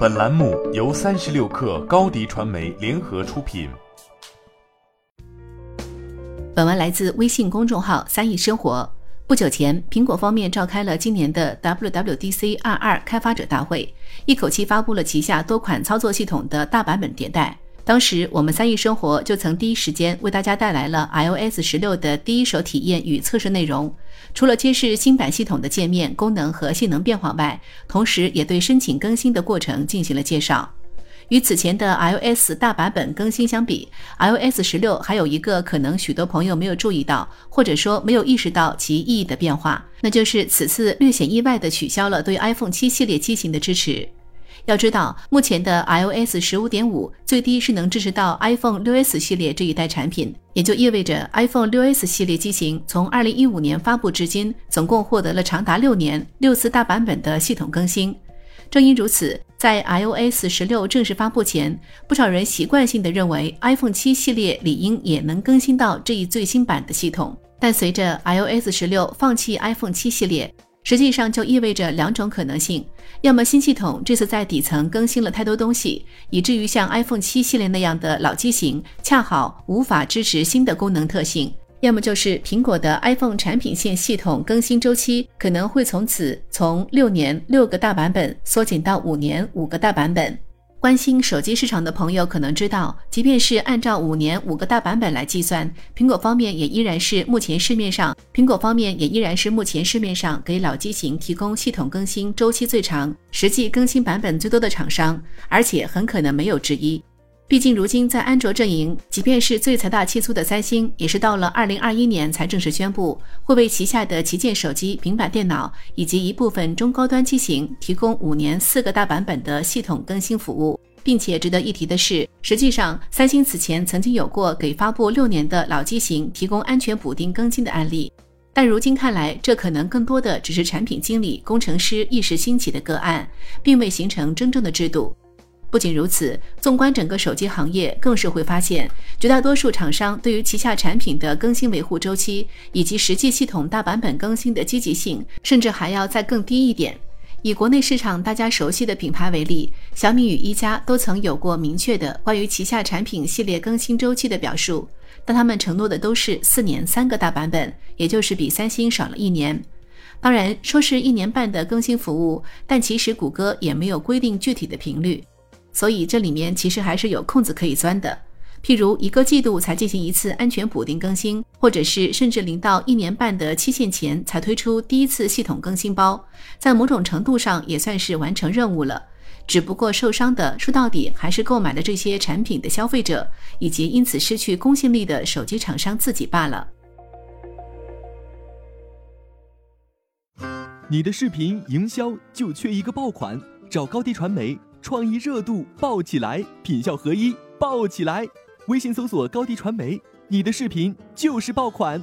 本栏目由三十六氪高低传媒联合出品。本文来自微信公众号“三亿生活”。不久前，苹果方面召开了今年的 WWDC 二二开发者大会，一口气发布了旗下多款操作系统的大版本迭代。当时，我们三亿生活就曾第一时间为大家带来了 iOS 十六的第一手体验与测试内容。除了揭示新版系统的界面、功能和性能变化外，同时也对申请更新的过程进行了介绍。与此前的 iOS 大版本更新相比，iOS 十六还有一个可能许多朋友没有注意到，或者说没有意识到其意义的变化，那就是此次略显意外地取消了对 iPhone 七系列机型的支持。要知道，目前的 iOS 十五点五最低是能支持到 iPhone 六 S 系列这一代产品，也就意味着 iPhone 六 S 系列机型从二零一五年发布至今，总共获得了长达六年六次大版本的系统更新。正因如此，在 iOS 十六正式发布前，不少人习惯性的认为 iPhone 七系列理应也能更新到这一最新版的系统。但随着 iOS 十六放弃 iPhone 七系列，实际上就意味着两种可能性：要么新系统这次在底层更新了太多东西，以至于像 iPhone 七系列那样的老机型恰好无法支持新的功能特性；要么就是苹果的 iPhone 产品线系统更新周期可能会从此从六年六个大版本缩减到五年五个大版本。关心手机市场的朋友可能知道，即便是按照五年五个大版本来计算，苹果方面也依然是目前市面上苹果方面也依然是目前市面上给老机型提供系统更新周期最长、实际更新版本最多的厂商，而且很可能没有之一。毕竟如今在安卓阵营，即便是最财大气粗的三星，也是到了二零二一年才正式宣布会为旗下的旗舰手机、平板电脑以及一部分中高端机型提供五年四个大版本的系统更新服务。并且值得一提的是，实际上三星此前曾经有过给发布六年的老机型提供安全补丁更新的案例，但如今看来，这可能更多的只是产品经理、工程师一时兴起的个案，并未形成真正的制度。不仅如此，纵观整个手机行业，更是会发现，绝大多数厂商对于旗下产品的更新维护周期以及实际系统大版本更新的积极性，甚至还要再更低一点。以国内市场大家熟悉的品牌为例，小米与一加都曾有过明确的关于旗下产品系列更新周期的表述，但他们承诺的都是四年三个大版本，也就是比三星少了一年。当然，说是一年半的更新服务，但其实谷歌也没有规定具体的频率，所以这里面其实还是有空子可以钻的。譬如一个季度才进行一次安全补丁更新，或者是甚至零到一年半的期限前才推出第一次系统更新包，在某种程度上也算是完成任务了。只不过受伤的说到底还是购买了这些产品的消费者，以及因此失去公信力的手机厂商自己罢了。你的视频营销就缺一个爆款，找高低传媒，创意热度爆起来，品效合一爆起来。微信搜索高迪传媒，你的视频就是爆款。